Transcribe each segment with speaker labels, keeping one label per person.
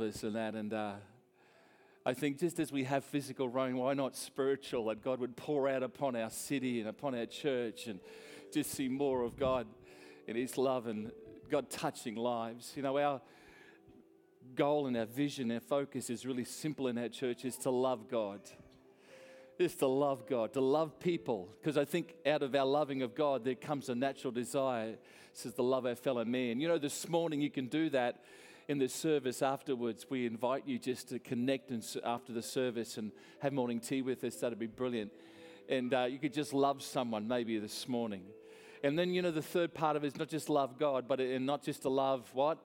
Speaker 1: us and that. And uh, I think just as we have physical rain, why not spiritual? That God would pour out upon our city and upon our church and just see more of God and His love and God touching lives. You know, our goal and our vision, our focus is really simple in our church is to love God. Is to love God, to love people. Because I think out of our loving of God, there comes a natural desire, says to love our fellow man. You know, this morning you can do that in the service afterwards. We invite you just to connect and, after the service and have morning tea with us. That'd be brilliant. And uh, you could just love someone maybe this morning. And then, you know, the third part of it is not just love God, but and not just to love what?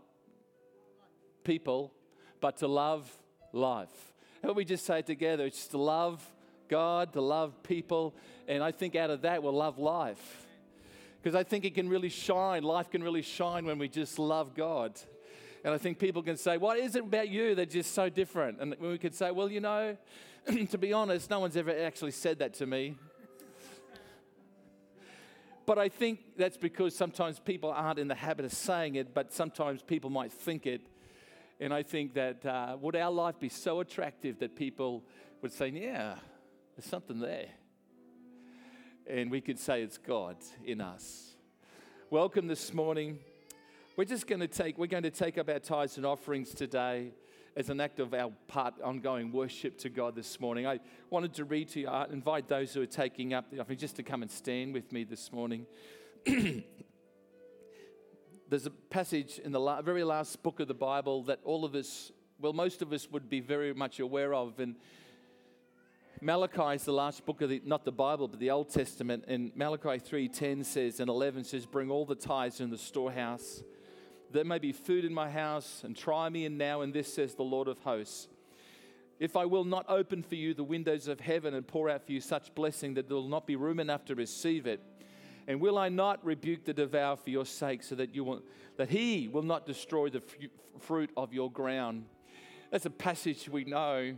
Speaker 1: People, but to love life. How we just say it together? It's just to love God, to love people. And I think out of that, we'll love life. Because I think it can really shine, life can really shine when we just love God. And I think people can say, What is it about you that's just so different? And we could say, Well, you know, to be honest, no one's ever actually said that to me. But I think that's because sometimes people aren't in the habit of saying it, but sometimes people might think it. And I think that uh, would our life be so attractive that people would say, Yeah, there's something there. And we could say it's God in us. Welcome this morning. We're just going to take, we're going to take up our tithes and offerings today as an act of our part ongoing worship to God this morning. I wanted to read to you, I invite those who are taking up the offering just to come and stand with me this morning. There's a passage in the la- very last book of the Bible that all of us, well, most of us would be very much aware of. And Malachi is the last book of the, not the Bible, but the Old Testament. And Malachi 3.10 says, and 11 says, bring all the tithes in the storehouse there may be food in my house, and try me and now and this, says the Lord of hosts. If I will not open for you the windows of heaven and pour out for you such blessing that there will not be room enough to receive it, and will I not rebuke the devourer for your sake, so that you will, that he will not destroy the fruit of your ground? That's a passage we know.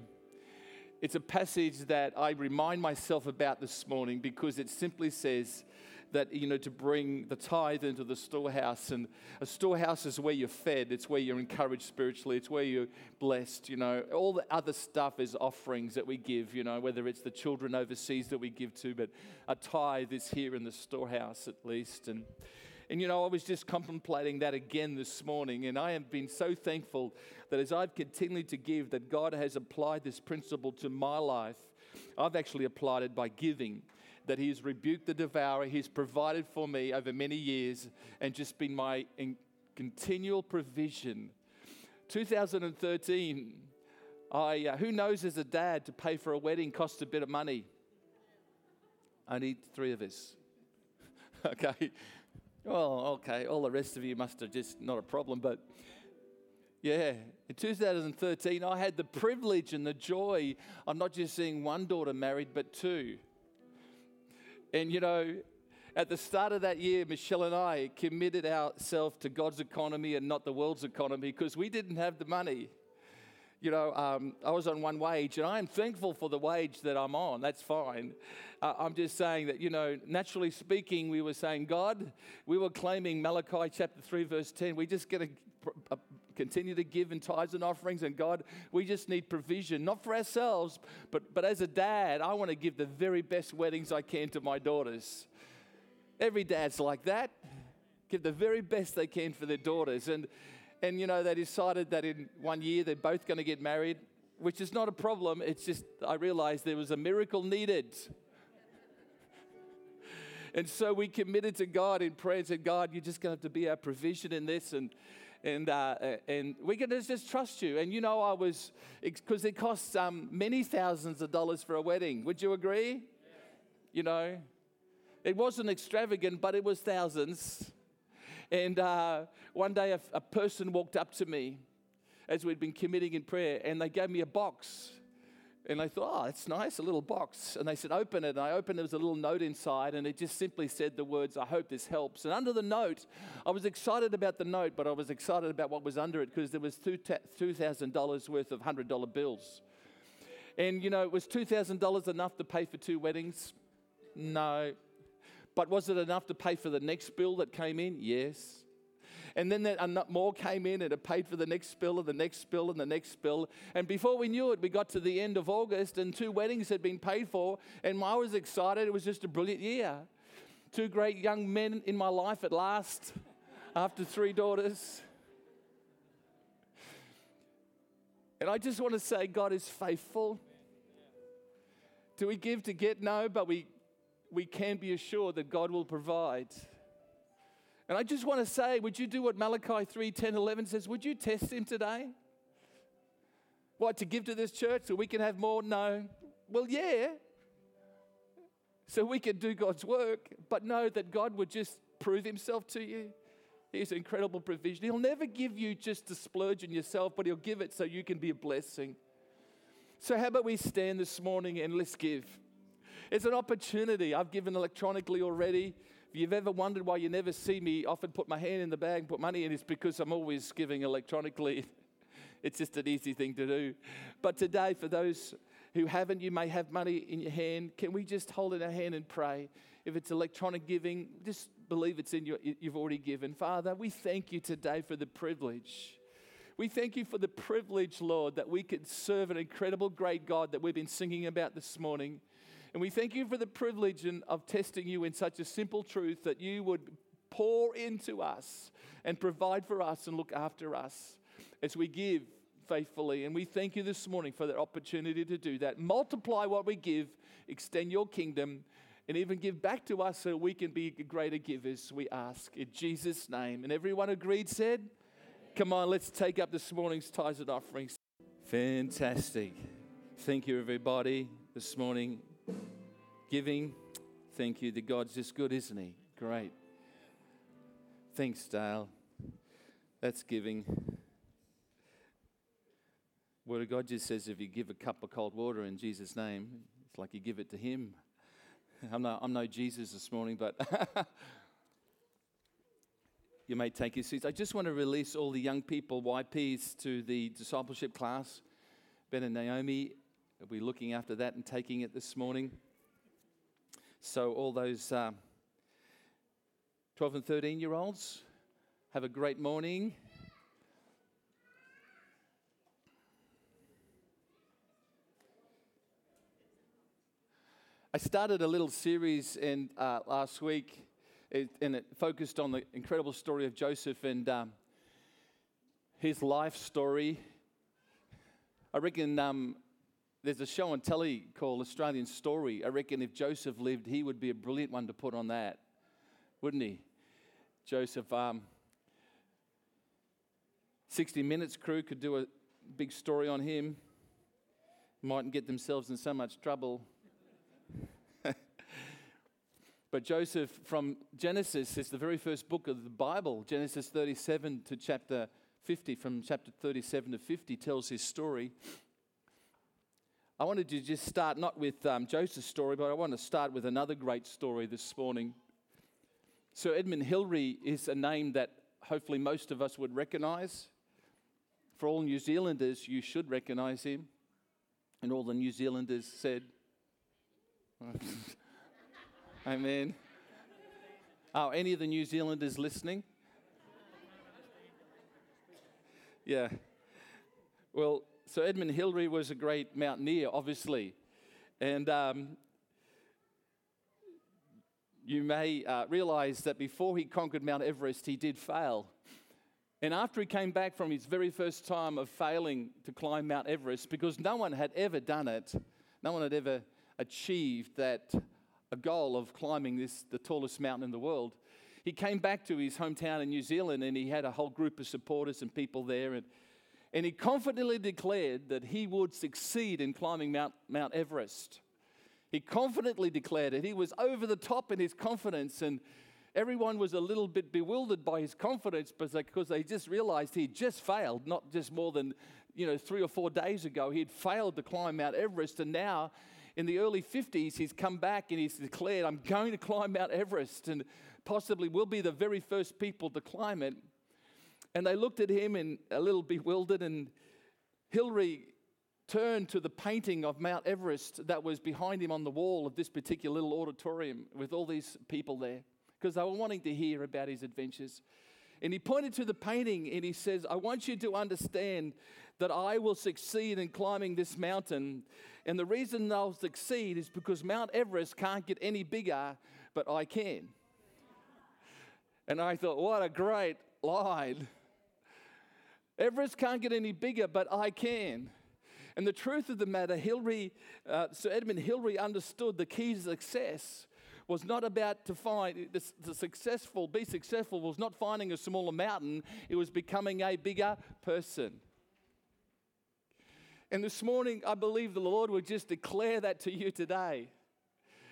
Speaker 1: It's a passage that I remind myself about this morning because it simply says, that, you know, to bring the tithe into the storehouse. And a storehouse is where you're fed, it's where you're encouraged spiritually, it's where you're blessed, you know. All the other stuff is offerings that we give, you know, whether it's the children overseas that we give to, but a tithe is here in the storehouse at least. And, and you know, I was just contemplating that again this morning, and I have been so thankful that as I've continued to give, that God has applied this principle to my life. I've actually applied it by giving that He has rebuked the devourer. He's provided for me over many years and just been my continual provision. 2013, I, uh, who knows as a dad to pay for a wedding costs a bit of money? I need three of us. okay. Well, okay. All the rest of you must have just not a problem, but yeah, in 2013, I had the privilege and the joy of not just seeing one daughter married, but two. And you know, at the start of that year, Michelle and I committed ourselves to God's economy and not the world's economy because we didn't have the money. You know, um, I was on one wage, and I am thankful for the wage that I'm on. That's fine. Uh, I'm just saying that, you know, naturally speaking, we were saying, God, we were claiming Malachi chapter 3, verse 10. We're just going to uh, continue to give in tithes and offerings. And God, we just need provision, not for ourselves, but, but as a dad, I want to give the very best weddings I can to my daughters. Every dad's like that. Give the very best they can for their daughters. And, and you know, they decided that in one year they're both going to get married, which is not a problem. It's just, I realized there was a miracle needed. and so we committed to God in prayer and said, God, you're just going to have to be our provision in this. And, and, uh, and we're going to just trust you. And you know, I was, because it costs um, many thousands of dollars for a wedding. Would you agree? Yeah. You know, it wasn't extravagant, but it was thousands. And uh, one day a, a person walked up to me as we'd been committing in prayer, and they gave me a box. And I thought, oh, that's nice, a little box. And they said, open it. And I opened there was a little note inside, and it just simply said the words, I hope this helps. And under the note, I was excited about the note, but I was excited about what was under it because there was $2,000 worth of $100 bills. And, you know, was $2,000 enough to pay for two weddings? No. But was it enough to pay for the next bill that came in? Yes. And then there, more came in and it paid for the next spill and the next spill and the next spill. And before we knew it, we got to the end of August and two weddings had been paid for. And I was excited. It was just a brilliant year. Two great young men in my life at last after three daughters. And I just want to say, God is faithful. Do we give to get? No, but we, we can be assured that God will provide. And I just want to say, would you do what Malachi 3 10, 11 says? Would you test him today? What, to give to this church so we can have more? No. Well, yeah. So we can do God's work, but know that God would just prove himself to you. He's incredible provision. He'll never give you just to splurge on yourself, but He'll give it so you can be a blessing. So, how about we stand this morning and let's give? It's an opportunity. I've given electronically already. If you've ever wondered why you never see me often put my hand in the bag and put money in, it's because I'm always giving electronically. it's just an easy thing to do. But today, for those who haven't, you may have money in your hand. Can we just hold it in our hand and pray? If it's electronic giving, just believe it's in your, you've already given. Father, we thank you today for the privilege. We thank you for the privilege, Lord, that we could serve an incredible, great God that we've been singing about this morning. And we thank you for the privilege of testing you in such a simple truth that you would pour into us and provide for us and look after us as we give faithfully. And we thank you this morning for that opportunity to do that. Multiply what we give, extend your kingdom, and even give back to us so we can be greater givers, we ask in Jesus' name. And everyone agreed, said, Come on, let's take up this morning's tithes and offerings. Fantastic. Thank you, everybody, this morning. Giving, thank you. The God's just good, isn't He? Great. Thanks, Dale. That's giving. Word of God just says if you give a cup of cold water in Jesus' name, it's like you give it to Him. I'm no, I'm no Jesus this morning, but you may take your seats. I just want to release all the young people, YPs, to the discipleship class. Ben and Naomi will be looking after that and taking it this morning. So, all those uh, 12 and 13 year olds, have a great morning. I started a little series in, uh, last week, it, and it focused on the incredible story of Joseph and um, his life story. I reckon um, there's a show on telly called Australian Story. I reckon if Joseph lived, he would be a brilliant one to put on that, wouldn't he? Joseph, um, 60 Minutes crew could do a big story on him. Mightn't get themselves in so much trouble. But Joseph from Genesis is the very first book of the Bible, Genesis 37 to chapter 50, from chapter 37 to 50, tells his story. I wanted to just start not with um, Joseph's story, but I want to start with another great story this morning. Sir Edmund Hillary is a name that hopefully most of us would recognize. For all New Zealanders, you should recognize him. And all the New Zealanders said, Amen. Oh, any of the New Zealanders listening? Yeah. Well, so Edmund Hillary was a great mountaineer, obviously. And um, you may uh, realize that before he conquered Mount Everest, he did fail. And after he came back from his very first time of failing to climb Mount Everest, because no one had ever done it, no one had ever achieved that a goal of climbing this, the tallest mountain in the world. He came back to his hometown in New Zealand and he had a whole group of supporters and people there. And, and he confidently declared that he would succeed in climbing Mount, Mount Everest. He confidently declared it. He was over the top in his confidence, and everyone was a little bit bewildered by his confidence because they just realized he just failed, not just more than you know three or four days ago. He had failed to climb Mount Everest, and now in the early 50s, he's come back and he's declared, I'm going to climb Mount Everest and possibly will be the very first people to climb it. And they looked at him and a little bewildered, and Hillary turned to the painting of Mount Everest that was behind him on the wall of this particular little auditorium with all these people there because they were wanting to hear about his adventures. And he pointed to the painting and he says, I want you to understand that I will succeed in climbing this mountain. And the reason I'll succeed is because Mount Everest can't get any bigger, but I can. And I thought, what a great line. Everest can't get any bigger, but I can. And the truth of the matter, Hillary, uh, Sir Edmund Hillary understood the key to success was not about to find the, the, successful, be successful was not finding a smaller mountain, it was becoming a bigger person. And this morning, I believe the Lord would just declare that to you today.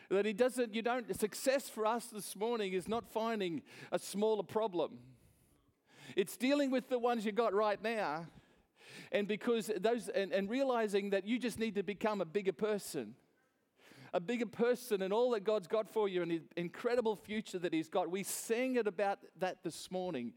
Speaker 1: That He doesn't, you don't, success for us this morning is not finding a smaller problem. It's dealing with the ones you got right now. And because those, and, and realizing that you just need to become a bigger person a bigger person and all that God's got for you and the incredible future that He's got. We sang it about that this morning.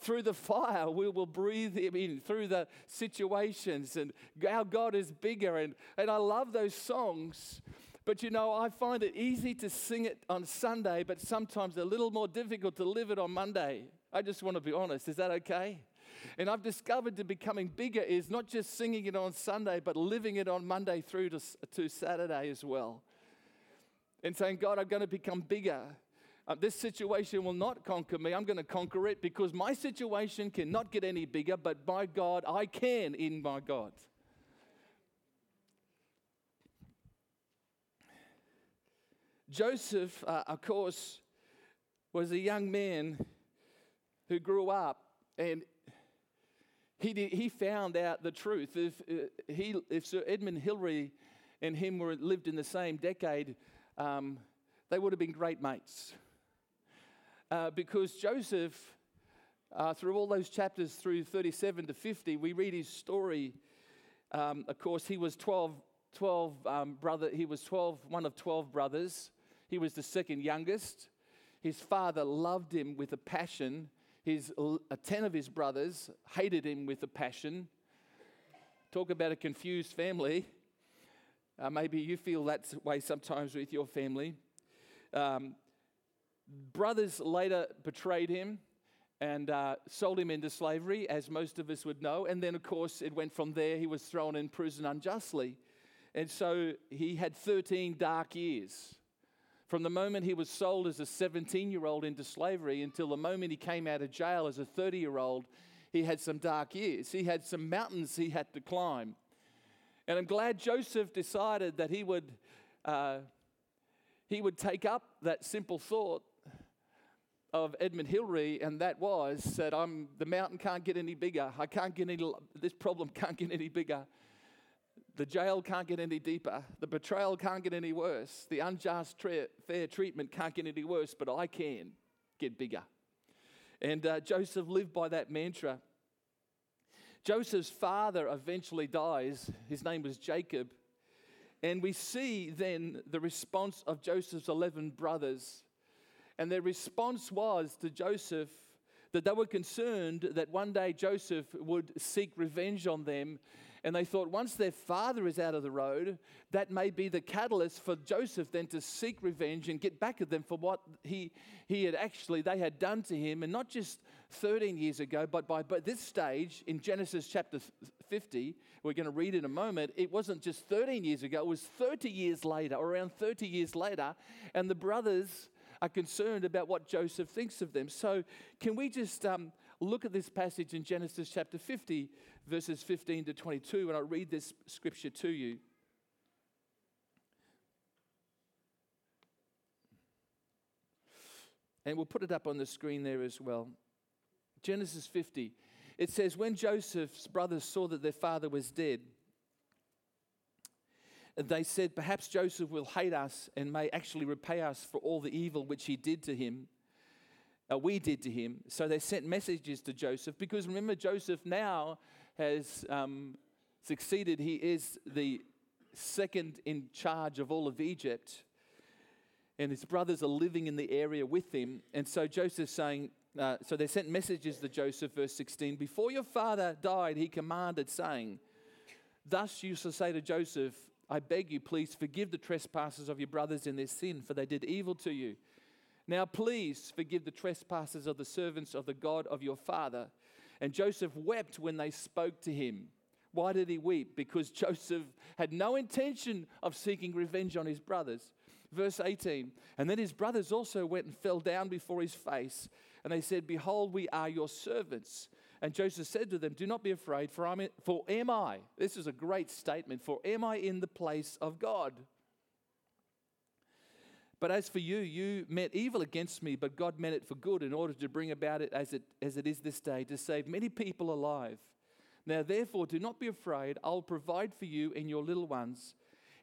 Speaker 1: Through the fire, we will breathe Him in. Through the situations, and our God is bigger. And, and I love those songs. But you know, I find it easy to sing it on Sunday, but sometimes a little more difficult to live it on Monday. I just want to be honest. Is that okay? And I've discovered that becoming bigger is not just singing it on Sunday, but living it on Monday through to, to Saturday as well. And saying, God, I'm going to become bigger. Uh, this situation will not conquer me. I'm going to conquer it because my situation cannot get any bigger, but by God, I can in my God. Joseph, uh, of course, was a young man who grew up and he, did, he found out the truth. If, uh, he, if Sir Edmund Hillary and him were lived in the same decade, um, they would have been great mates. Uh, because Joseph, uh, through all those chapters through 37 to 50, we read his story. Um, of course, he was 12, 12 um, brother. He was 12, one of 12 brothers. He was the second youngest. His father loved him with a passion his, uh, 10 of his brothers hated him with a passion. Talk about a confused family. Uh, maybe you feel that way sometimes with your family. Um, brothers later betrayed him and uh, sold him into slavery, as most of us would know. And then, of course, it went from there. He was thrown in prison unjustly. And so he had 13 dark years. From the moment he was sold as a 17 year old into slavery until the moment he came out of jail as a 30 year old, he had some dark years. He had some mountains he had to climb. And I'm glad Joseph decided that he would, uh, he would take up that simple thought of Edmund Hillary, and that was that I'm, the mountain can't get any bigger. I can't get any, this problem can't get any bigger. The jail can't get any deeper. The betrayal can't get any worse. The unjust, tra- fair treatment can't get any worse, but I can get bigger. And uh, Joseph lived by that mantra. Joseph's father eventually dies. His name was Jacob. And we see then the response of Joseph's 11 brothers. And their response was to Joseph that they were concerned that one day Joseph would seek revenge on them and they thought once their father is out of the road, that may be the catalyst for Joseph then to seek revenge and get back at them for what he, he had actually, they had done to him. And not just 13 years ago, but by but this stage in Genesis chapter 50, we're going to read in a moment, it wasn't just 13 years ago, it was 30 years later, or around 30 years later. And the brothers are concerned about what Joseph thinks of them. So, can we just um, look at this passage in Genesis chapter 50, verses 15 to 22, and I'll read this scripture to you. And we'll put it up on the screen there as well. Genesis 50. It says, When Joseph's brothers saw that their father was dead, they said, Perhaps Joseph will hate us and may actually repay us for all the evil which he did to him uh, we did to him. So they sent messages to Joseph because remember, Joseph now has um, succeeded. He is the second in charge of all of Egypt. And his brothers are living in the area with him. And so Joseph's saying, uh, so they sent messages to Joseph, verse 16. Before your father died, he commanded, saying, Thus you shall say to Joseph, I beg you, please forgive the trespasses of your brothers in their sin, for they did evil to you. Now please forgive the trespasses of the servants of the God of your father. And Joseph wept when they spoke to him. Why did he weep? Because Joseph had no intention of seeking revenge on his brothers. Verse 18 And then his brothers also went and fell down before his face. And they said, Behold, we are your servants. And Joseph said to them, Do not be afraid, for, I'm in, for am I, this is a great statement, for am I in the place of God? But as for you, you meant evil against me, but God meant it for good in order to bring about it as it, as it is this day, to save many people alive. Now, therefore, do not be afraid. I'll provide for you and your little ones.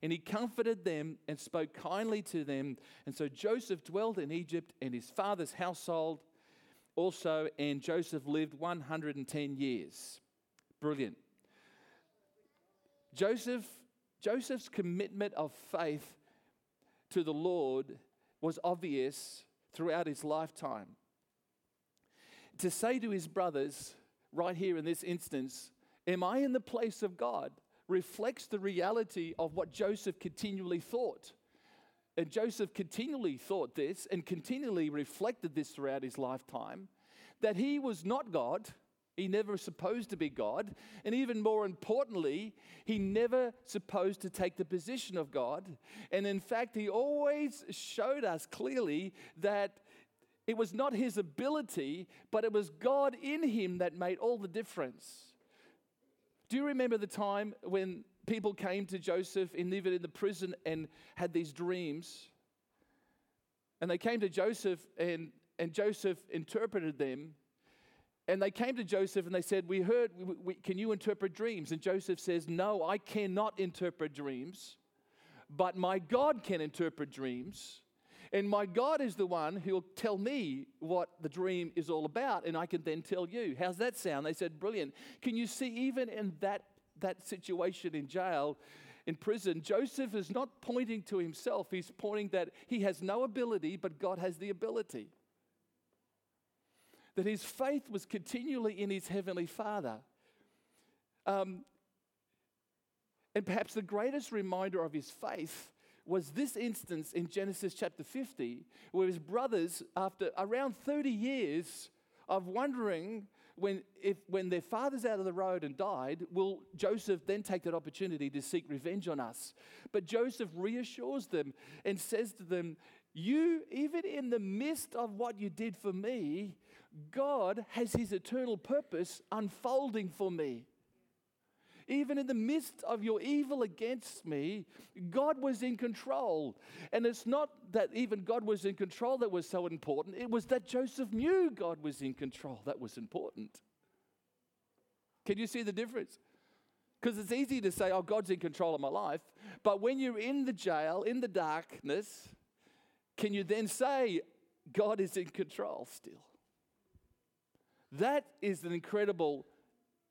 Speaker 1: And he comforted them and spoke kindly to them. And so Joseph dwelled in Egypt and his father's household also, and Joseph lived 110 years. Brilliant. Joseph, Joseph's commitment of faith to the Lord was obvious throughout his lifetime. To say to his brothers, right here in this instance, Am I in the place of God? reflects the reality of what Joseph continually thought. And Joseph continually thought this and continually reflected this throughout his lifetime that he was not God. He never supposed to be God. And even more importantly, he never supposed to take the position of God. And in fact, he always showed us clearly that it was not his ability, but it was God in him that made all the difference. Do you remember the time when people came to Joseph, and even in the prison, and had these dreams? And they came to Joseph, and, and Joseph interpreted them. And they came to Joseph and they said, We heard, we, we, can you interpret dreams? And Joseph says, No, I cannot interpret dreams, but my God can interpret dreams. And my God is the one who'll tell me what the dream is all about, and I can then tell you. How's that sound? They said, Brilliant. Can you see, even in that, that situation in jail, in prison, Joseph is not pointing to himself, he's pointing that he has no ability, but God has the ability that his faith was continually in his heavenly Father. Um, and perhaps the greatest reminder of his faith was this instance in Genesis chapter 50, where his brothers, after around 30 years of wondering when, if, when their father's out of the road and died, will Joseph then take that opportunity to seek revenge on us? But Joseph reassures them and says to them, You, even in the midst of what you did for me, God has his eternal purpose unfolding for me. Even in the midst of your evil against me, God was in control. And it's not that even God was in control that was so important, it was that Joseph knew God was in control that was important. Can you see the difference? Because it's easy to say, oh, God's in control of my life. But when you're in the jail, in the darkness, can you then say, God is in control still? That is an incredible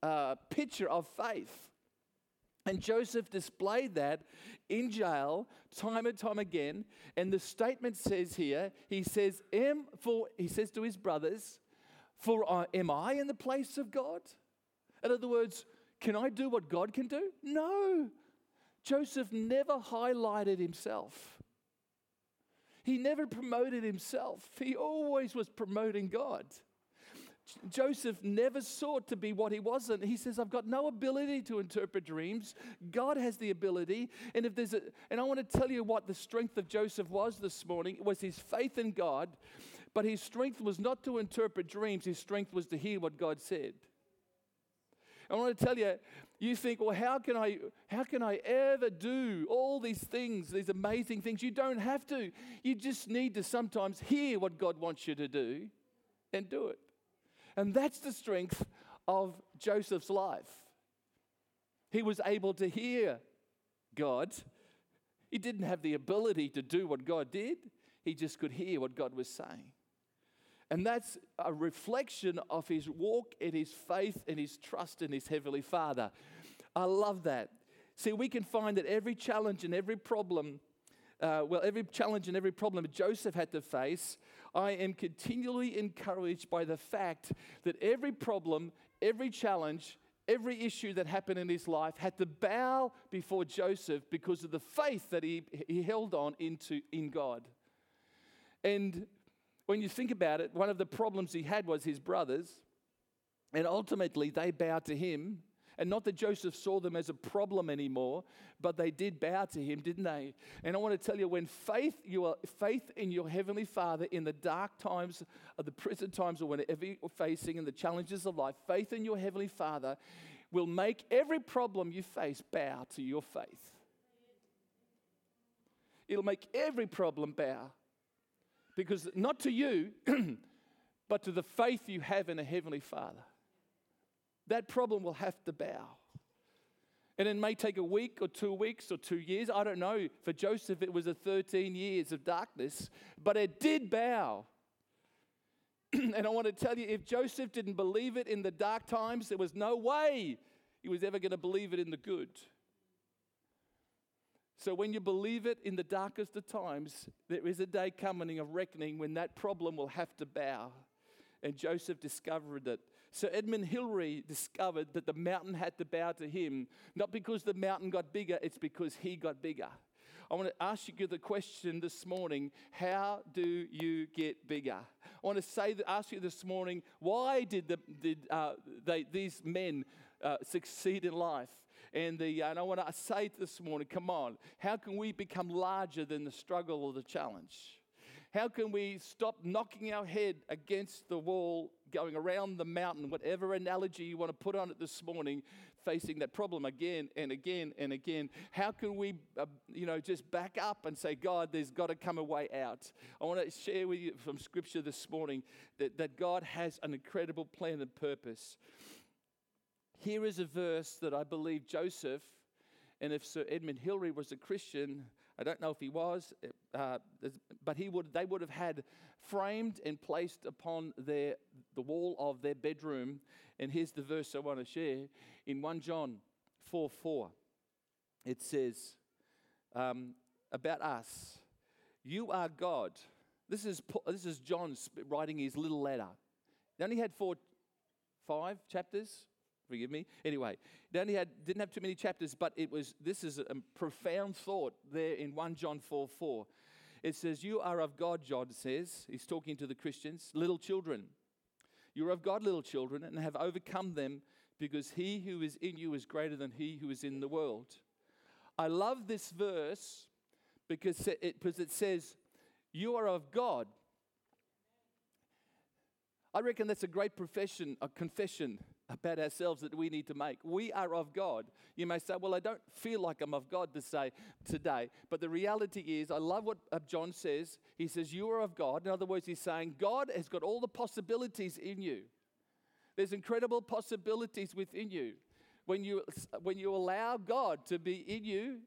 Speaker 1: uh, picture of faith. And Joseph displayed that in jail time and time again. And the statement says here, he says, am for, he says to his brothers, for uh, am I in the place of God? In other words, can I do what God can do? No. Joseph never highlighted himself. He never promoted himself. He always was promoting God. Joseph never sought to be what he wasn't. He says, I've got no ability to interpret dreams. God has the ability. And if there's a, and I want to tell you what the strength of Joseph was this morning. It was his faith in God, but his strength was not to interpret dreams, his strength was to hear what God said. I want to tell you, you think, well, how can I how can I ever do all these things, these amazing things? You don't have to. You just need to sometimes hear what God wants you to do and do it. And that's the strength of Joseph's life. He was able to hear God. He didn't have the ability to do what God did, he just could hear what God was saying. And that's a reflection of his walk and his faith and his trust in his Heavenly Father. I love that. See, we can find that every challenge and every problem, uh, well, every challenge and every problem Joseph had to face I am continually encouraged by the fact that every problem, every challenge, every issue that happened in his life had to bow before Joseph because of the faith that he, he held on into in God. And when you think about it, one of the problems he had was his brothers, and ultimately they bowed to him. And not that Joseph saw them as a problem anymore, but they did bow to him, didn't they? And I want to tell you, when faith, you are faith in your heavenly Father in the dark times, of the prison times, or whenever you're facing and the challenges of life, faith in your heavenly Father will make every problem you face bow to your faith. It'll make every problem bow. Because not to you, but to the faith you have in a Heavenly Father. That problem will have to bow. And it may take a week or two weeks or two years. I don't know. For Joseph, it was a 13 years of darkness, but it did bow. and I want to tell you if Joseph didn't believe it in the dark times, there was no way he was ever going to believe it in the good. So when you believe it in the darkest of times, there is a day coming of reckoning when that problem will have to bow. And Joseph discovered it. So Edmund Hillary discovered that the mountain had to bow to him, not because the mountain got bigger, it's because he got bigger. I want to ask you the question this morning how do you get bigger? I want to say, ask you this morning why did, the, did uh, they, these men uh, succeed in life? And, the, and I want to say this morning, come on, how can we become larger than the struggle or the challenge? How can we stop knocking our head against the wall, going around the mountain, whatever analogy you want to put on it this morning, facing that problem again and again and again? How can we, uh, you know, just back up and say, God, there's got to come a way out? I want to share with you from Scripture this morning that, that God has an incredible plan and purpose. Here is a verse that I believe Joseph, and if Sir Edmund Hillary was a Christian, I don't know if he was, uh, but he would, they would have had framed and placed upon their, the wall of their bedroom. And here's the verse I want to share. In 1 John 4 4, it says um, about us, You are God. This is, this is John writing his little letter. He only had four, five chapters, forgive me. Anyway, it only had, didn't have too many chapters, but it was, this is a profound thought there in 1 John 4 4. It says, You are of God, John says. He's talking to the Christians, little children. You're of God, little children, and have overcome them because he who is in you is greater than he who is in the world. I love this verse because it, because it says, You are of God. I reckon that's a great profession, a confession about ourselves that we need to make. We are of God. You may say, Well, I don't feel like I'm of God to say today. But the reality is, I love what uh, John says. He says, You are of God. In other words, he's saying, God has got all the possibilities in you. There's incredible possibilities within you. When you, when you allow God to be in you,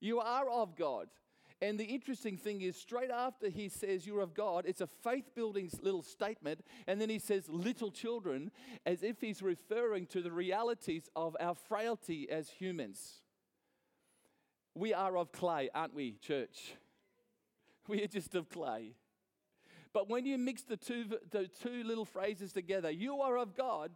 Speaker 1: you are of God. And the interesting thing is, straight after he says, You're of God, it's a faith building little statement. And then he says, Little children, as if he's referring to the realities of our frailty as humans. We are of clay, aren't we, church? We are just of clay. But when you mix the two, the two little phrases together, you are of God,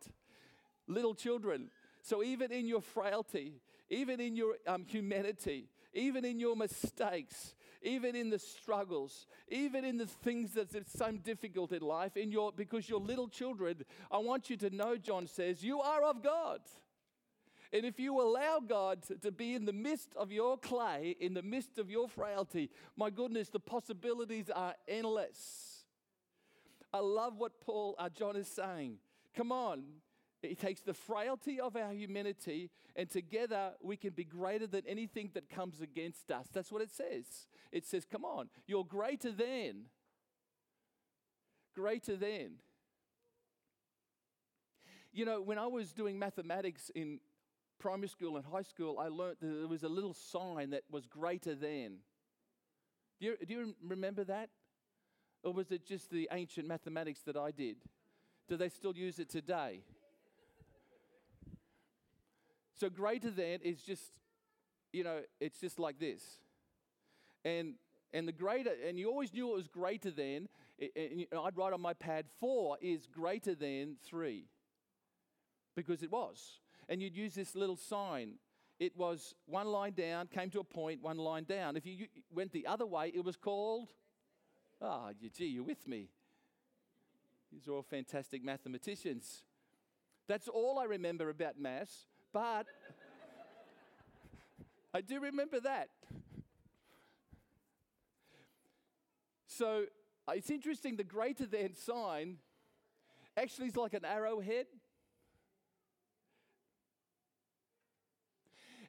Speaker 1: little children. So even in your frailty, even in your um, humanity, even in your mistakes, even in the struggles, even in the things that seem difficult in life, in your because you're little children, I want you to know, John says, you are of God. And if you allow God to be in the midst of your clay, in the midst of your frailty, my goodness, the possibilities are endless. I love what Paul, uh, John is saying. Come on, he takes the frailty of our humanity, and together we can be greater than anything that comes against us. That's what it says. It says, Come on, you're greater than. Greater than. You know, when I was doing mathematics in primary school and high school, I learned that there was a little sign that was greater than. Do you, do you remember that? Or was it just the ancient mathematics that I did? Do they still use it today? So greater than is just, you know, it's just like this. And and the greater, and you always knew it was greater than, and I'd write on my pad, four is greater than three. Because it was. And you'd use this little sign. It was one line down, came to a point, one line down. If you went the other way, it was called, ah, oh, gee, you're with me. These are all fantastic mathematicians. That's all I remember about maths, but I do remember that. So uh, it's interesting, the greater than sign actually is like an arrowhead.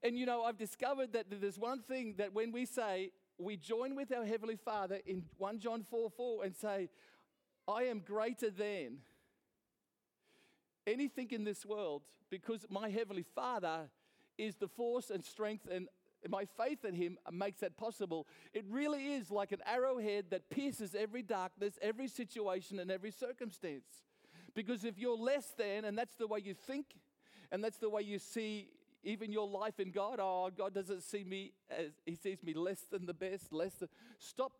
Speaker 1: And you know, I've discovered that there's one thing that when we say, we join with our Heavenly Father in 1 John 4 4 and say, I am greater than anything in this world because my Heavenly Father is the force and strength and my faith in Him makes that possible. It really is like an arrowhead that pierces every darkness, every situation, and every circumstance. Because if you're less than, and that's the way you think, and that's the way you see even your life in God, oh, God doesn't see me as, He sees me less than the best, less than. Stop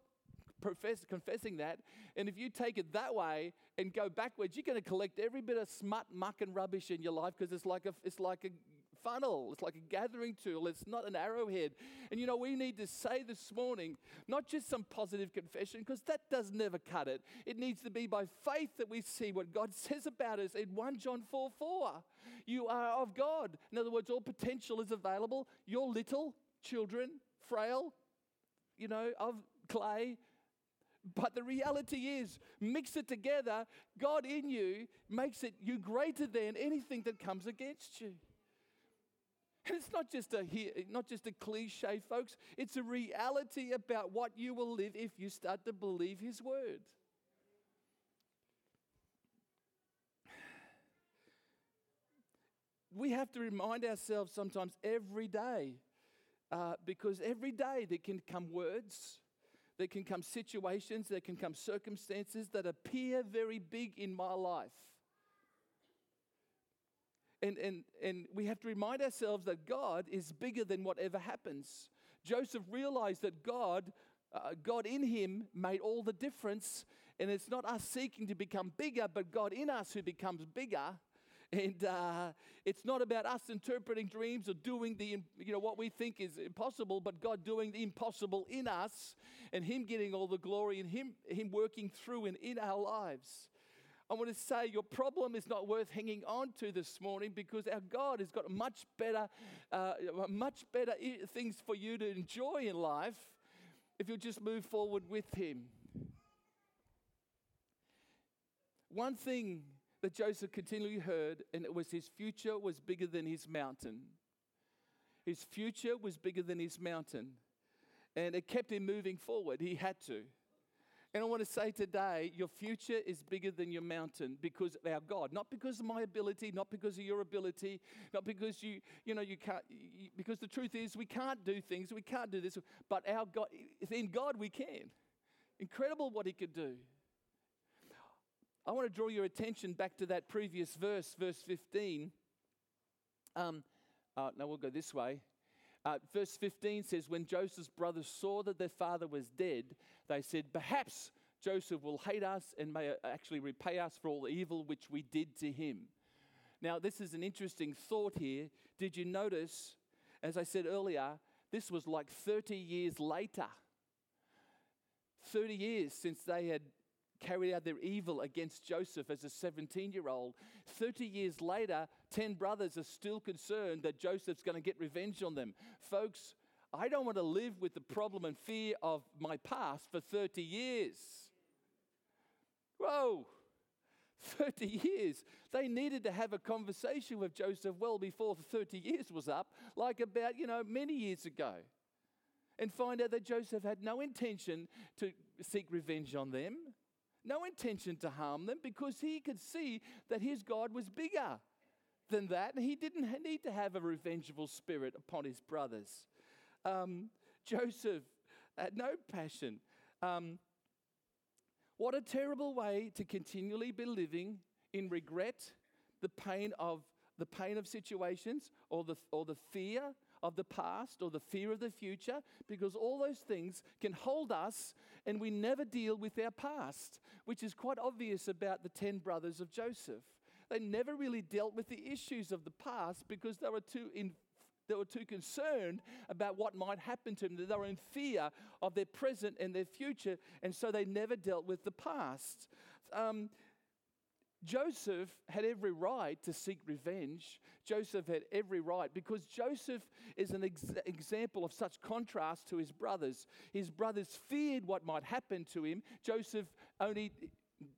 Speaker 1: profess, confessing that. And if you take it that way and go backwards, you're going to collect every bit of smut, muck, and rubbish in your life because it's like a, it's like a funnel. It's like a gathering tool. It's not an arrowhead. And you know, we need to say this morning, not just some positive confession, because that does never cut it. It needs to be by faith that we see what God says about us in 1 John 4 4. You are of God. In other words, all potential is available. You're little children, frail, you know, of clay. But the reality is, mix it together, God in you makes it you greater than anything that comes against you. And it's not just a not just a cliche, folks. It's a reality about what you will live if you start to believe His word. We have to remind ourselves sometimes every day, uh, because every day there can come words, there can come situations, there can come circumstances that appear very big in my life and, and, and we have to remind ourselves that God is bigger than whatever happens. Joseph realized that God, uh, God in him made all the difference. And it's not us seeking to become bigger, but God in us who becomes bigger. And uh, it's not about us interpreting dreams or doing the, you know, what we think is impossible, but God doing the impossible in us and Him getting all the glory and Him, Him working through and in our lives. I want to say your problem is not worth hanging on to this morning because our God has got much better, uh, much better things for you to enjoy in life if you'll just move forward with Him. One thing that Joseph continually heard, and it was his future was bigger than his mountain. His future was bigger than his mountain. And it kept him moving forward. He had to. And I want to say today, your future is bigger than your mountain because of our God. Not because of my ability, not because of your ability, not because you, you know, you can't, you, because the truth is we can't do things, we can't do this, but our God, in God we can. Incredible what He could do. I want to draw your attention back to that previous verse, verse 15. Um, uh, no, we'll go this way. Uh, verse 15 says, When Joseph's brothers saw that their father was dead, they said, Perhaps Joseph will hate us and may actually repay us for all the evil which we did to him. Now, this is an interesting thought here. Did you notice, as I said earlier, this was like 30 years later? 30 years since they had carried out their evil against Joseph as a 17 year old. 30 years later, 10 brothers are still concerned that Joseph's going to get revenge on them. Folks, I don't want to live with the problem and fear of my past for 30 years. Whoa! 30 years. They needed to have a conversation with Joseph well before the 30 years was up, like about, you know, many years ago. And find out that Joseph had no intention to seek revenge on them no intention to harm them because he could see that his God was bigger than that. And he didn't need to have a revengeful spirit upon his brothers. Um, Joseph had no passion. Um, what a terrible way to continually be living in regret, the pain of the pain of situations, or the, or the fear of the past or the fear of the future because all those things can hold us and we never deal with our past, which is quite obvious about the 10 brothers of Joseph. They never really dealt with the issues of the past because they were too in, they were too concerned about what might happen to them. They were in fear of their present and their future, and so they never dealt with the past. Um, Joseph had every right to seek revenge. Joseph had every right because Joseph is an ex- example of such contrast to his brothers. His brothers feared what might happen to him. Joseph only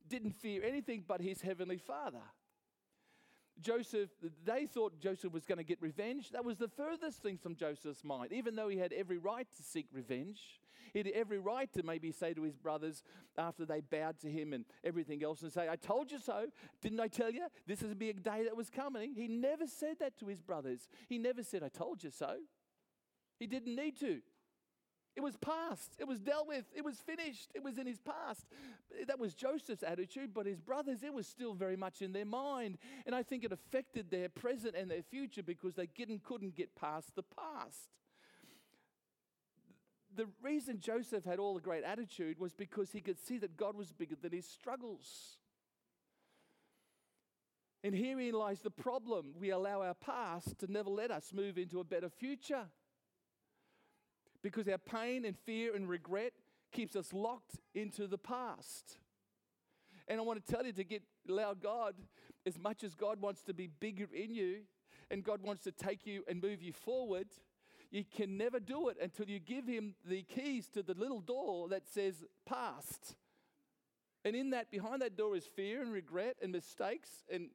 Speaker 1: didn't fear anything but his heavenly father. Joseph, they thought Joseph was going to get revenge. That was the furthest thing from Joseph's mind. Even though he had every right to seek revenge, he had every right to maybe say to his brothers after they bowed to him and everything else and say, I told you so. Didn't I tell you? This is a big day that was coming. He never said that to his brothers. He never said, I told you so. He didn't need to. It was past. It was dealt with. It was finished. It was in his past. That was Joseph's attitude, but his brothers, it was still very much in their mind. And I think it affected their present and their future because they didn't, couldn't get past the past. The reason Joseph had all the great attitude was because he could see that God was bigger than his struggles. And herein lies the problem. We allow our past to never let us move into a better future because our pain and fear and regret keeps us locked into the past. And I want to tell you to get allow God, as much as God wants to be bigger in you and God wants to take you and move you forward, you can never do it until you give Him the keys to the little door that says past. And in that, behind that door is fear and regret and mistakes and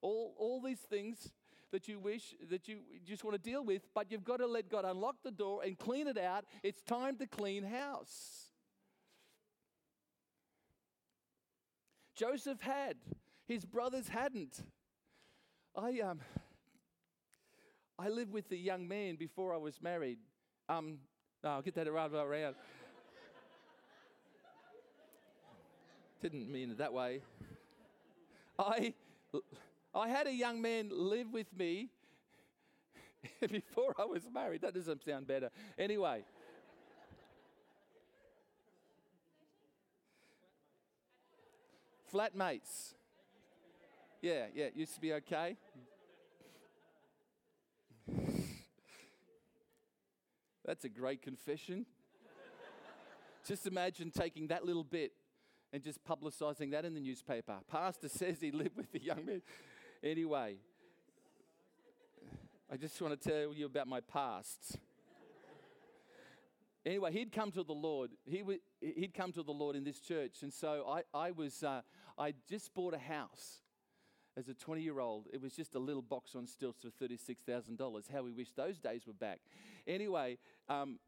Speaker 1: all, all these things that you wish, that you just want to deal with, but you've got to let God unlock the door and clean it out. It's time to clean house. Joseph had, his brothers hadn't. I, um, I lived with a young man before I was married. Um, no, I'll get that around. around. Didn't mean it that way. I I had a young man live with me before I was married. That doesn't sound better. Anyway. Flatmates. Yeah, yeah, used to be okay. That's a great confession. Just imagine taking that little bit and just publicizing that in the newspaper. Pastor says he lived with a young man. Anyway, I just want to tell you about my past. anyway, he'd come to the Lord. He would, he'd come to the Lord in this church. And so I, I was, uh, I just bought a house as a 20 year old. It was just a little box on stilts for $36,000. How we wish those days were back. Anyway, um,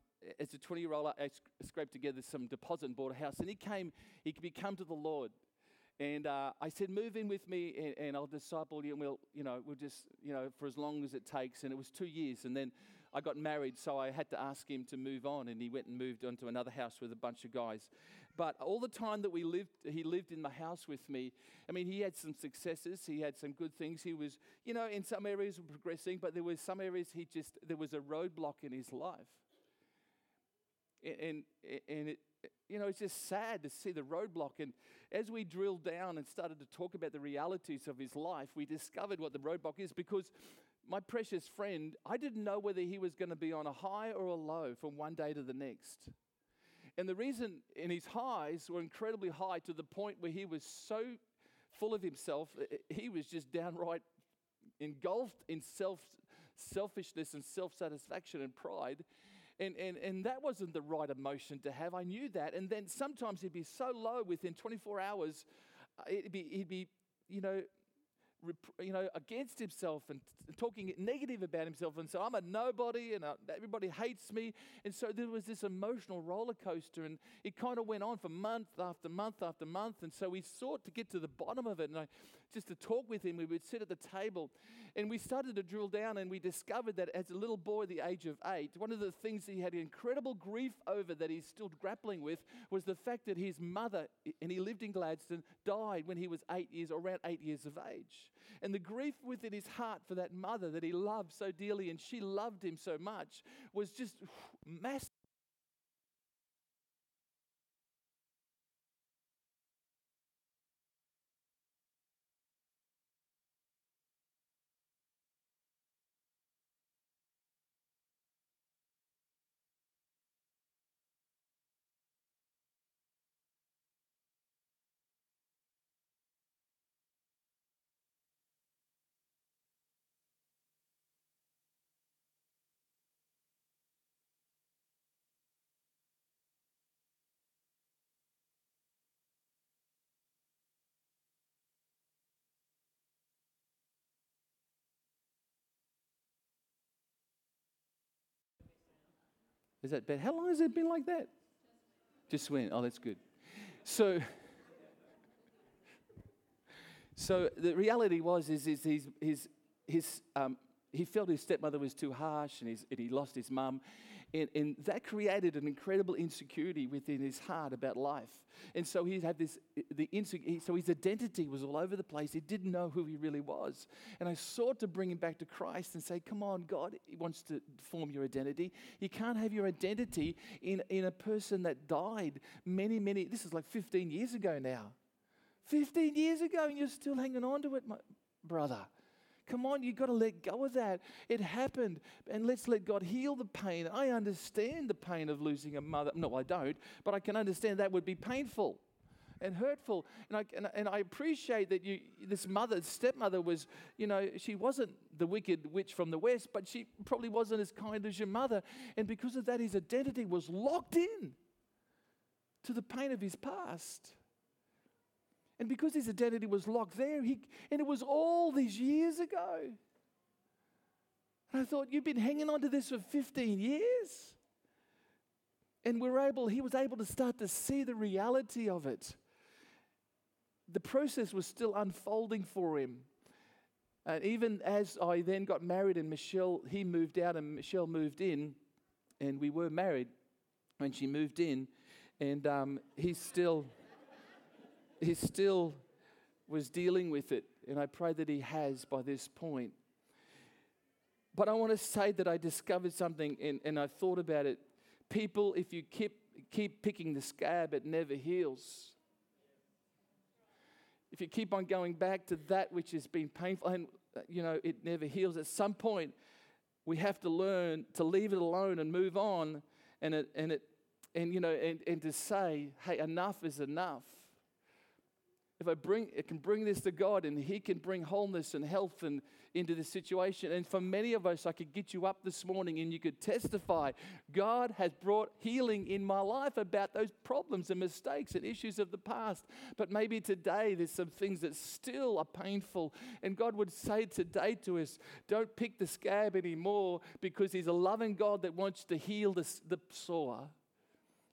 Speaker 1: as a 20 year old, I scraped together some deposit and bought a house. And he came, he could come to the Lord. And uh, I said, move in with me and, and, I'll disciple you and we'll, you know, we'll just, you know, for as long as it takes. And it was two years. And then I got married, so I had to ask him to move on. And he went and moved on to another house with a bunch of guys. But all the time that we lived, he lived in the house with me. I mean, he had some successes. He had some good things. He was, you know, in some areas progressing, but there were some areas he just, there was a roadblock in his life. And, and, and it, you know, it's just sad to see the roadblock. And as we drilled down and started to talk about the realities of his life, we discovered what the roadblock is because my precious friend, I didn't know whether he was going to be on a high or a low from one day to the next. And the reason in his highs were incredibly high to the point where he was so full of himself, eh, eh, he was just downright engulfed in self selfishness and self satisfaction and pride. And, and, and that wasn't the right emotion to have. I knew that. And then sometimes he'd be so low within 24 hours, uh, it'd be, he'd be, you know, you know, against himself and talking negative about himself and so I'm a nobody and uh, everybody hates me. And so there was this emotional roller coaster and it kind of went on for month after month after month. And so we sought to get to the bottom of it. And I, just to talk with him, we would sit at the table and we started to drill down and we discovered that as a little boy the age of eight, one of the things he had incredible grief over that he's still grappling with was the fact that his mother, and he lived in Gladstone, died when he was eight years or around eight years of age. And the grief within his heart for that mother that he loved so dearly and she loved him so much was just massive. Is that bad? How long has it been like that? Just when? Oh, that's good. So, so the reality was is, is his, his, his, um, he felt his stepmother was too harsh and, his, and he lost his mum. And, and, that created an incredible insecurity within his heart about life. And so he had this, the insecurity, so his identity was all over the place. He didn't know who he really was. And I sought to bring him back to Christ and say, come on, God he wants to form your identity. You can't have your identity in, in a person that died many, many, this is like 15 years ago now. 15 years ago, and you're still hanging on to it, my brother. Come on, you've got to let go of that. It happened, and let's let God heal the pain. I understand the pain of losing a mother. No, I don't, but I can understand that would be painful and hurtful. And I, and, and I appreciate that you, this mother, stepmother, was, you know, she wasn't the wicked witch from the west, but she probably wasn't as kind as your mother. And because of that, his identity was locked in to the pain of his past. And because his identity was locked there, he, and it was all these years ago. And I thought, you've been hanging on to this for 15 years. And we're able, he was able to start to see the reality of it. The process was still unfolding for him. And even as I then got married and Michelle, he moved out and Michelle moved in, and we were married when she moved in, and um, he's still he still was dealing with it, and I pray that he has by this point. But I want to say that I discovered something and, and I thought about it. People, if you keep, keep picking the scab, it never heals. If you keep on going back to that which has been painful and you know it never heals, at some point we have to learn to leave it alone and move on and it, and it and you know and, and to say, hey, enough is enough if I bring, I can bring this to God and He can bring wholeness and health and into the situation. And for many of us, I could get you up this morning and you could testify God has brought healing in my life about those problems and mistakes and issues of the past. But maybe today there's some things that still are painful. And God would say today to us, don't pick the scab anymore because He's a loving God that wants to heal the, the sore.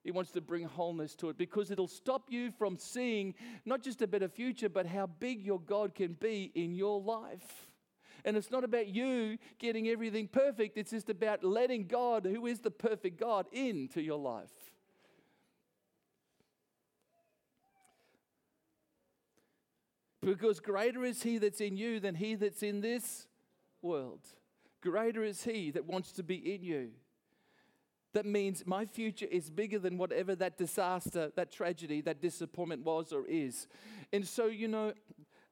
Speaker 1: He wants to bring wholeness to it because it'll stop you from seeing not just a better future, but how big your God can be in your life. And it's not about you getting everything perfect, it's just about letting God, who is the perfect God, into your life. Because greater is He that's in you than He that's in this world. Greater is He that wants to be in you. That means my future is bigger than whatever that disaster, that tragedy, that disappointment was or is. And so, you know,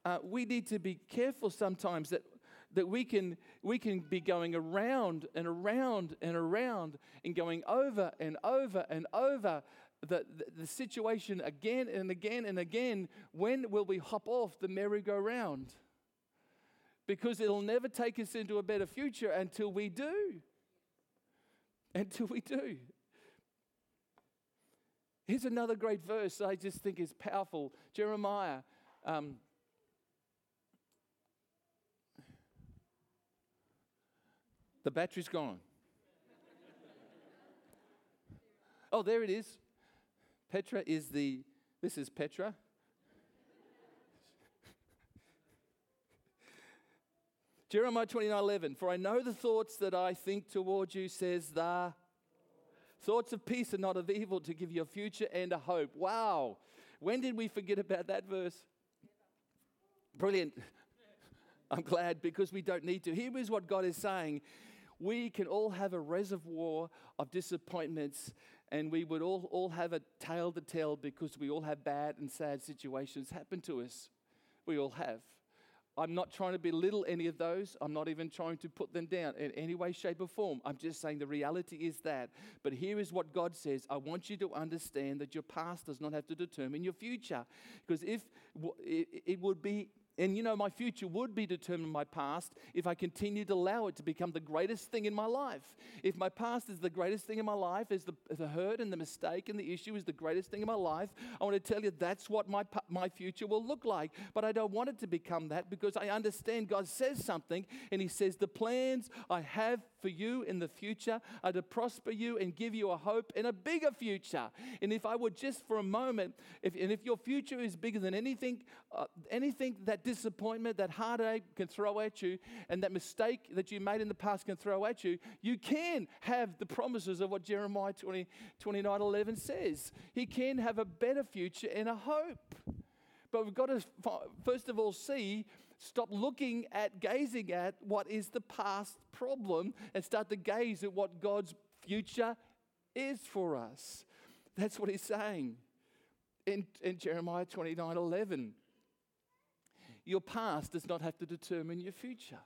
Speaker 1: uh, we need to be careful sometimes that that we can we can be going around and around and around and going over and over and over the, the, the situation again and again and again. When will we hop off the merry-go-round? Because it'll never take us into a better future until we do until we do. Here's another great verse I just think is powerful Jeremiah. Um, the battery's gone. oh, there it is. Petra is the, this is Petra. Jeremiah 29 11, for I know the thoughts that I think toward you, says the thoughts of peace and not of evil to give you a future and a hope. Wow. When did we forget about that verse? Brilliant. I'm glad because we don't need to. Here is what God is saying. We can all have a reservoir of disappointments and we would all, all have a tale to tell because we all have bad and sad situations happen to us. We all have. I'm not trying to belittle any of those. I'm not even trying to put them down in any way, shape, or form. I'm just saying the reality is that. But here is what God says I want you to understand that your past does not have to determine your future. Because if it would be and you know, my future would be determined by my past if I continued to allow it to become the greatest thing in my life. If my past is the greatest thing in my life, is the, the hurt and the mistake and the issue is the greatest thing in my life, I want to tell you that's what my, my future will look like. But I don't want it to become that because I understand God says something and He says, The plans I have for you in the future are to prosper you and give you a hope in a bigger future. And if I would just for a moment, if, and if your future is bigger than anything, uh, anything that disappointment, that heartache can throw at you, and that mistake that you made in the past can throw at you, you can have the promises of what Jeremiah 20, 29 11 says. He can have a better future and a hope. But we've got to first of all see, stop looking at, gazing at what is the past problem and start to gaze at what God's future is for us. That's what he's saying in, in Jeremiah 29 11. Your past does not have to determine your future.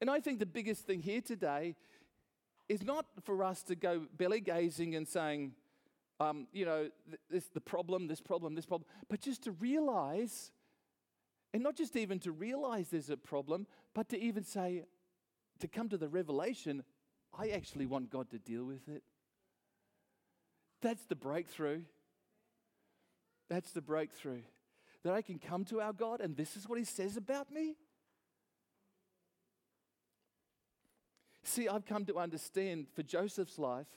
Speaker 1: And I think the biggest thing here today is not for us to go belly gazing and saying, um, you know, this the problem, this problem, this problem, but just to realize, and not just even to realize there's a problem, but to even say, to come to the revelation, I actually want God to deal with it. That's the breakthrough. That's the breakthrough. That I can come to our God and this is what He says about me. See, I've come to understand for Joseph's life,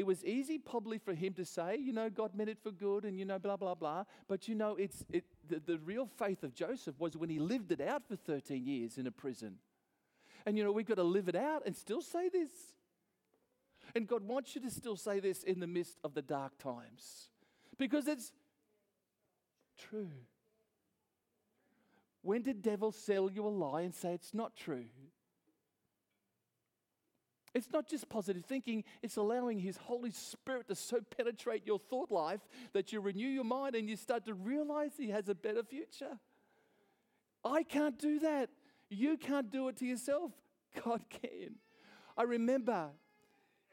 Speaker 1: it was easy probably for him to say, you know, God meant it for good and, you know, blah, blah, blah. But, you know, it's, it, the, the real faith of Joseph was when he lived it out for 13 years in a prison. And, you know, we've got to live it out and still say this. And God wants you to still say this in the midst of the dark times because it's true. When did devil sell you a lie and say it's not true? It's not just positive thinking, it's allowing His Holy Spirit to so penetrate your thought life that you renew your mind and you start to realize He has a better future. I can't do that. You can't do it to yourself. God can. I remember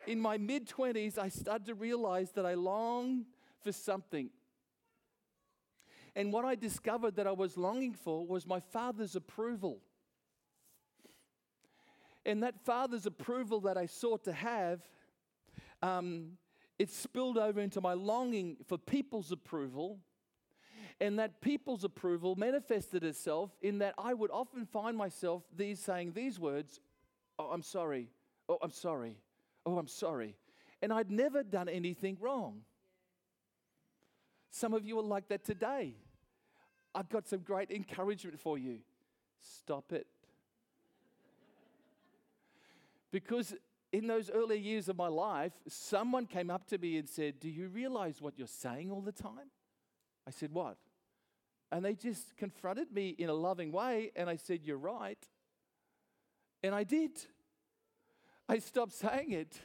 Speaker 1: in my mid 20s, I started to realize that I longed for something. And what I discovered that I was longing for was my father's approval. And that Father's approval that I sought to have, um, it spilled over into my longing for people's approval. And that people's approval manifested itself in that I would often find myself these saying these words, Oh, I'm sorry. Oh, I'm sorry. Oh, I'm sorry. And I'd never done anything wrong. Some of you are like that today. I've got some great encouragement for you. Stop it. Because in those early years of my life, someone came up to me and said, Do you realize what you're saying all the time? I said, What? And they just confronted me in a loving way, and I said, You're right. And I did. I stopped saying it.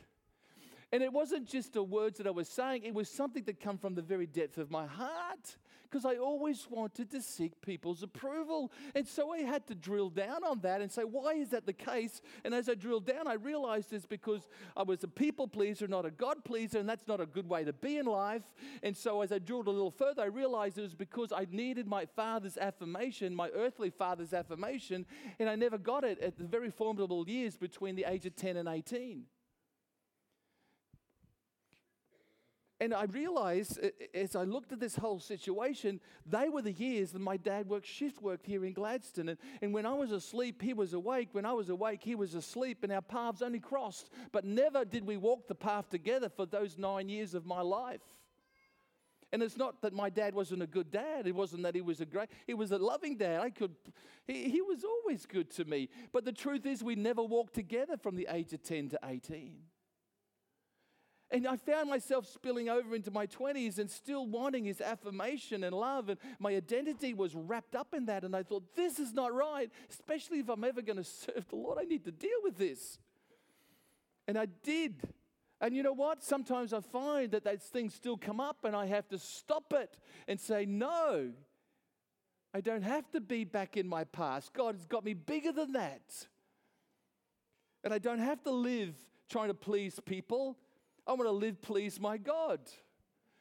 Speaker 1: And it wasn't just the words that I was saying, it was something that come from the very depth of my heart because I always wanted to seek people's approval. And so I had to drill down on that and say, why is that the case? And as I drilled down, I realized it's because I was a people pleaser, not a God pleaser, and that's not a good way to be in life. And so as I drilled a little further, I realized it was because I needed my father's affirmation, my earthly father's affirmation, and I never got it at the very formidable years between the age of 10 and 18. And I realized as I looked at this whole situation, they were the years that my dad worked shift work here in Gladstone. And, and when I was asleep, he was awake. When I was awake, he was asleep. And our paths only crossed. But never did we walk the path together for those nine years of my life. And it's not that my dad wasn't a good dad. It wasn't that he was a great, he was a loving dad. I could, he, he was always good to me. But the truth is, we never walked together from the age of 10 to 18. And I found myself spilling over into my 20s and still wanting his affirmation and love. And my identity was wrapped up in that. And I thought, this is not right, especially if I'm ever going to serve the Lord. I need to deal with this. And I did. And you know what? Sometimes I find that those things still come up and I have to stop it and say, no, I don't have to be back in my past. God has got me bigger than that. And I don't have to live trying to please people. I want to live please my God.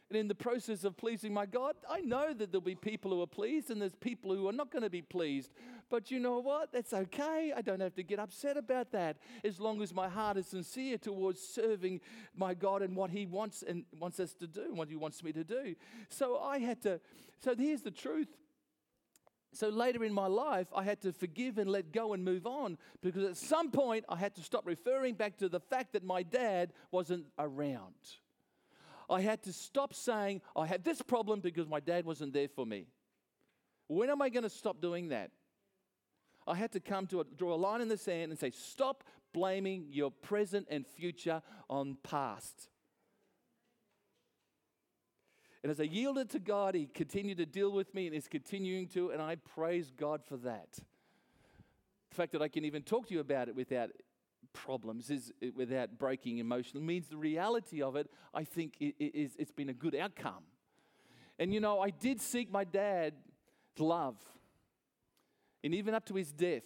Speaker 1: And in the process of pleasing my God, I know that there'll be people who are pleased and there's people who are not going to be pleased. But you know what? That's okay. I don't have to get upset about that as long as my heart is sincere towards serving my God and what He wants and wants us to do, what He wants me to do. So I had to. So here's the truth. So later in my life, I had to forgive and let go and move on because at some point I had to stop referring back to the fact that my dad wasn't around. I had to stop saying, I had this problem because my dad wasn't there for me. When am I going to stop doing that? I had to come to a, draw a line in the sand and say, stop blaming your present and future on past. And as I yielded to God, He continued to deal with me and is continuing to, and I praise God for that. The fact that I can even talk to you about it without problems, is without breaking emotionally, means the reality of it, I think, is it's been a good outcome. And you know, I did seek my dad's love. And even up to his death,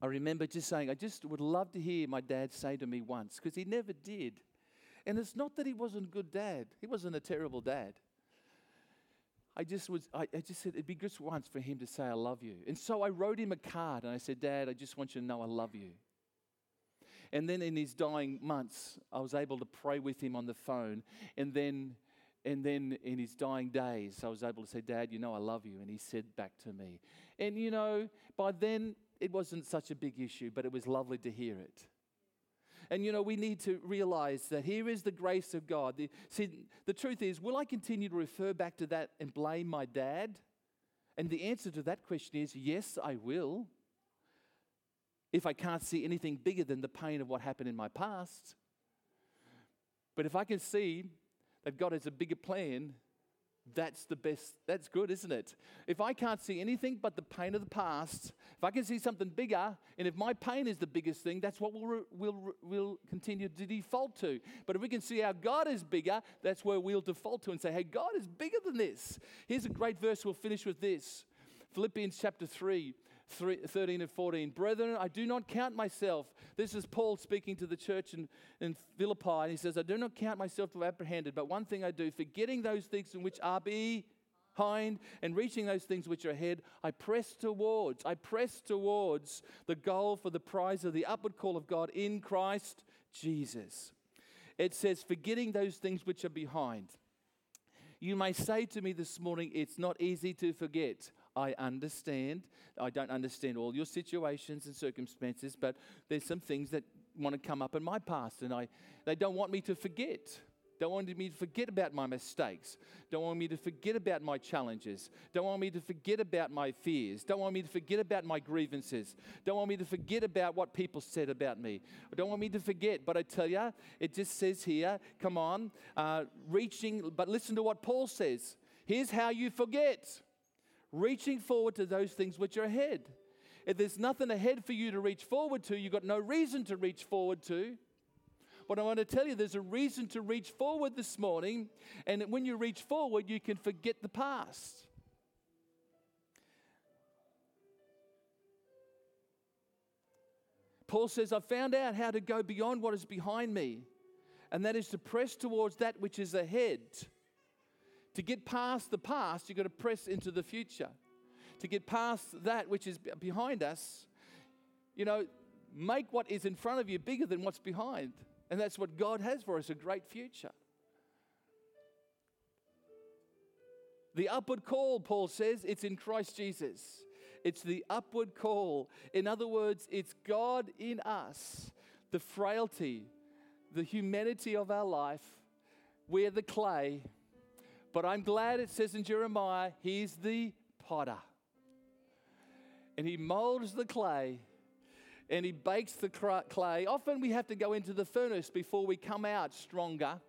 Speaker 1: I remember just saying, I just would love to hear my dad say to me once, because he never did. And it's not that he wasn't a good dad, he wasn't a terrible dad. I just was, I, I, just said, it'd be good once for him to say, I love you. And so I wrote him a card and I said, Dad, I just want you to know I love you. And then in his dying months, I was able to pray with him on the phone. And then, and then in his dying days, I was able to say, Dad, you know I love you. And he said back to me. And you know, by then, it wasn't such a big issue, but it was lovely to hear it. And you know, we need to realize that here is the grace of God. The, see, the truth is, will I continue to refer back to that and blame my dad? And the answer to that question is yes, I will. If I can't see anything bigger than the pain of what happened in my past. But if I can see that God has a bigger plan, that's the best. That's good, isn't it? If I can't see anything but the pain of the past, if I can see something bigger, and if my pain is the biggest thing, that's what we'll, we'll, we'll continue to default to. But if we can see our God is bigger, that's where we'll default to and say, hey, God is bigger than this. Here's a great verse. We'll finish with this Philippians chapter 3. 13 and 14. Brethren, I do not count myself. This is Paul speaking to the church in, in Philippi, and he says, I do not count myself to have apprehended, but one thing I do, forgetting those things in which are behind and reaching those things which are ahead, I press towards, I press towards the goal for the prize of the upward call of God in Christ Jesus. It says, forgetting those things which are behind. You may say to me this morning, it's not easy to forget. I understand. I don't understand all your situations and circumstances, but there's some things that want to come up in my past, and I, they don't want me to forget. Don't want me to forget about my mistakes. Don't want me to forget about my challenges. Don't want me to forget about my fears. Don't want me to forget about my grievances. Don't want me to forget about what people said about me. Don't want me to forget. But I tell you, it just says here, come on, uh, reaching, but listen to what Paul says. Here's how you forget reaching forward to those things which are ahead. If there's nothing ahead for you to reach forward to, you've got no reason to reach forward to. But I want to tell you there's a reason to reach forward this morning, and when you reach forward, you can forget the past. Paul says, I found out how to go beyond what is behind me, and that is to press towards that which is ahead to get past the past, you've got to press into the future. To get past that which is behind us, you know, make what is in front of you bigger than what's behind. And that's what God has for us a great future. The upward call, Paul says, it's in Christ Jesus. It's the upward call. In other words, it's God in us, the frailty, the humanity of our life. We're the clay, but I'm glad it says in Jeremiah, He's the potter. And He molds the clay and He bakes the clay. Often we have to go into the furnace before we come out stronger.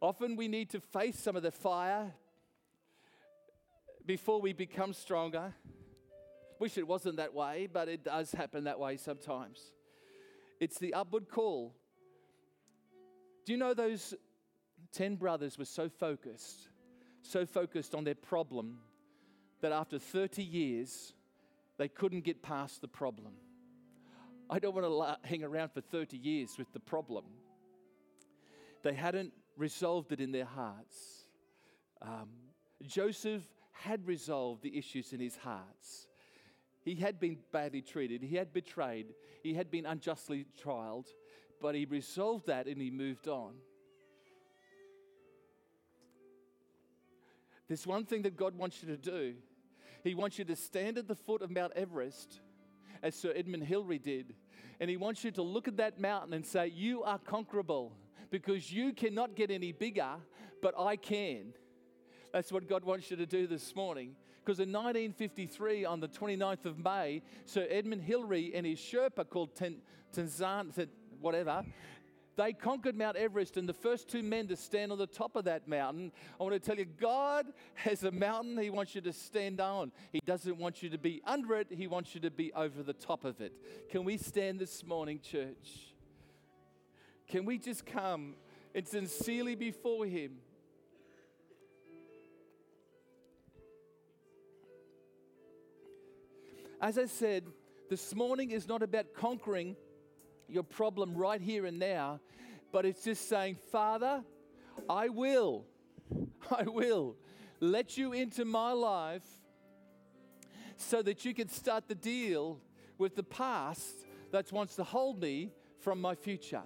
Speaker 1: Often we need to face some of the fire before we become stronger. Wish it wasn't that way, but it does happen that way sometimes. It's the upward call. Do you know those 10 brothers were so focused, so focused on their problem, that after 30 years, they couldn't get past the problem. I don't want to hang around for 30 years with the problem. They hadn't resolved it in their hearts. Um, Joseph had resolved the issues in his hearts. He had been badly treated, he had betrayed, he had been unjustly trialed, but he resolved that and he moved on. There's one thing that God wants you to do. He wants you to stand at the foot of Mount Everest, as Sir Edmund Hillary did, and He wants you to look at that mountain and say, You are conquerable because you cannot get any bigger, but I can. That's what God wants you to do this morning. Because in 1953, on the 29th of May, Sir Edmund Hillary and his Sherpa called Tenzing, whatever, they conquered Mount Everest, and the first two men to stand on the top of that mountain. I want to tell you, God has a mountain He wants you to stand on. He doesn't want you to be under it, He wants you to be over the top of it. Can we stand this morning, church? Can we just come and sincerely before Him? As I said, this morning is not about conquering your problem right here and now, but it's just saying, Father, I will, I will let you into my life so that you can start the deal with the past that wants to hold me from my future.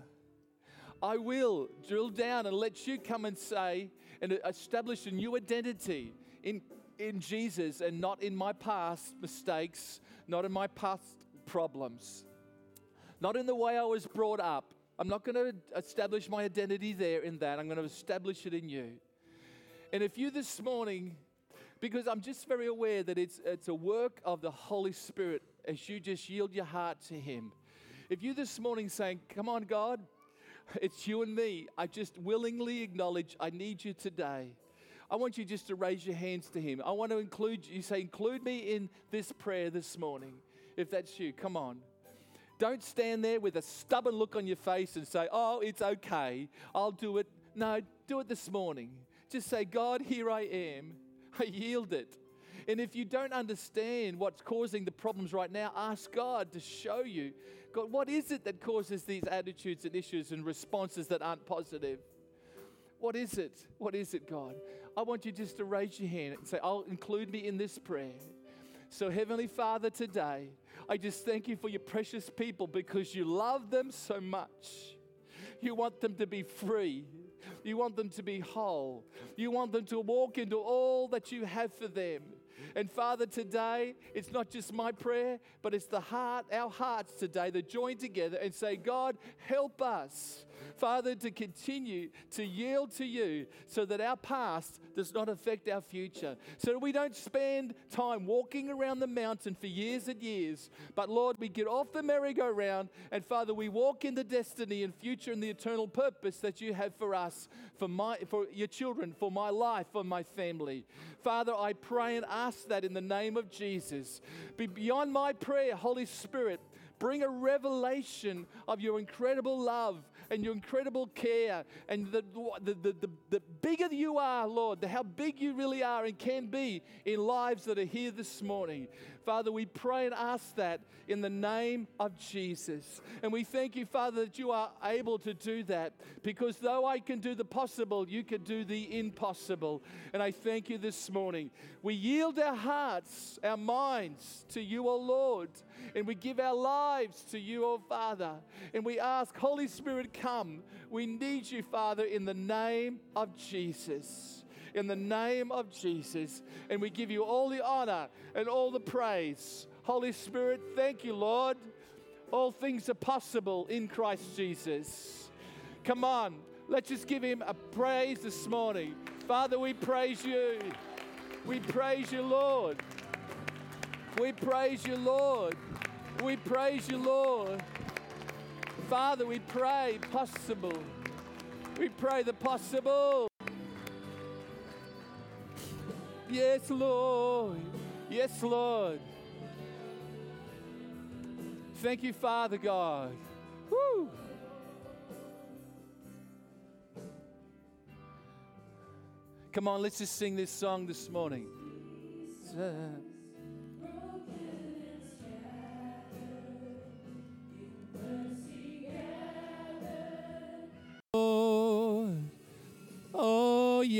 Speaker 1: I will drill down and let you come and say and establish a new identity in, in Jesus and not in my past mistakes, not in my past problems not in the way I was brought up. I'm not going to establish my identity there in that. I'm going to establish it in you. And if you this morning, because I'm just very aware that it's, it's a work of the Holy Spirit as you just yield your heart to Him. If you this morning saying, Come on, God, it's you and me, I just willingly acknowledge I need you today. I want you just to raise your hands to Him. I want to include you, say, include me in this prayer this morning. If that's you, come on. Don't stand there with a stubborn look on your face and say, Oh, it's okay. I'll do it. No, do it this morning. Just say, God, here I am. I yield it. And if you don't understand what's causing the problems right now, ask God to show you. God, what is it that causes these attitudes and issues and responses that aren't positive? What is it? What is it, God? I want you just to raise your hand and say, I'll include me in this prayer. So, Heavenly Father, today, I just thank you for your precious people because you love them so much. You want them to be free. You want them to be whole. You want them to walk into all that you have for them. And Father, today, it's not just my prayer, but it's the heart, our hearts today that join together and say, God, help us, Father, to continue to yield to you so that our past does not affect our future. So we don't spend time walking around the mountain for years and years, but Lord, we get off the merry-go-round and Father, we walk in the destiny and future and the eternal purpose that you have for us, for my for your children, for my life, for my family. Father, I pray and ask that in the name of Jesus. Be beyond my prayer, Holy Spirit, bring a revelation of your incredible love and your incredible care and the, the, the, the, the bigger you are, Lord, the how big you really are and can be in lives that are here this morning. Father, we pray and ask that in the name of Jesus. And we thank you, Father, that you are able to do that because though I can do the possible, you can do the impossible. And I thank you this morning. We yield our hearts, our minds to you, O Lord, and we give our lives to you, O Father. And we ask, Holy Spirit, come. We need you, Father, in the name of Jesus. In the name of Jesus. And we give you all the honor and all the praise. Holy Spirit, thank you, Lord. All things are possible in Christ Jesus. Come on, let's just give him a praise this morning. Father, we praise you. We praise you, Lord. We praise you, Lord. We praise you, Lord. Father, we pray possible. We pray the possible. Yes, Lord. Yes, Lord. Thank you, Father God. Woo. Come on, let's just sing this song this morning. Oh, oh, yeah.